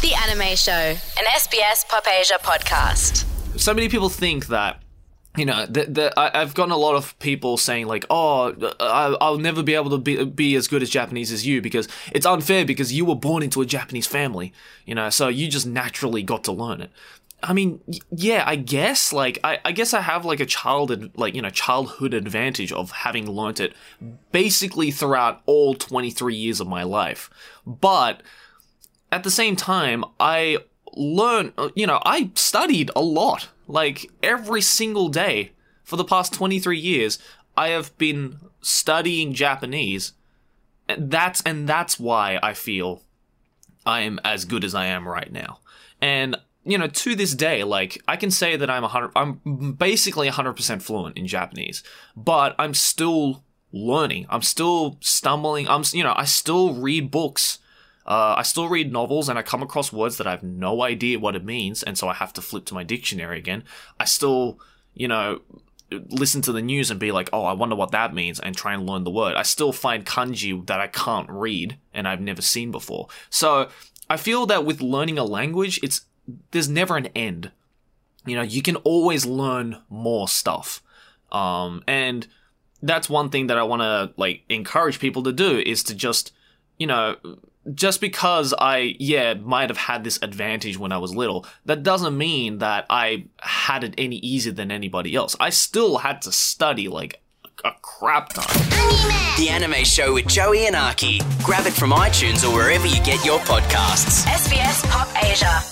The Anime Show, an SBS Pop Asia podcast. so many people think that you know I, I've gotten a lot of people saying like oh I, I'll never be able to be, be as good as Japanese as you because it's unfair because you were born into a Japanese family you know so you just naturally got to learn it I mean yeah I guess like I, I guess I have like a child like you know childhood advantage of having learnt it basically throughout all 23 years of my life but at the same time, I learned, you know, I studied a lot. Like every single day for the past 23 years, I have been studying Japanese. And that's and that's why I feel I am as good as I am right now. And you know, to this day, like I can say that I'm a hundred, I'm basically hundred percent fluent in Japanese, but I'm still learning. I'm still stumbling. I'm, you know, I still read books. Uh, I still read novels and I come across words that I have no idea what it means, and so I have to flip to my dictionary again. I still, you know, listen to the news and be like, oh, I wonder what that means, and try and learn the word. I still find kanji that I can't read and I've never seen before. So I feel that with learning a language, it's there's never an end. You know, you can always learn more stuff. Um, and that's one thing that I want to like encourage people to do is to just, you know, just because I, yeah, might have had this advantage when I was little, that doesn't mean that I had it any easier than anybody else. I still had to study like a crap ton. The Anime Show with Joey and Aki. Grab it from iTunes or wherever you get your podcasts. SBS Pop Asia.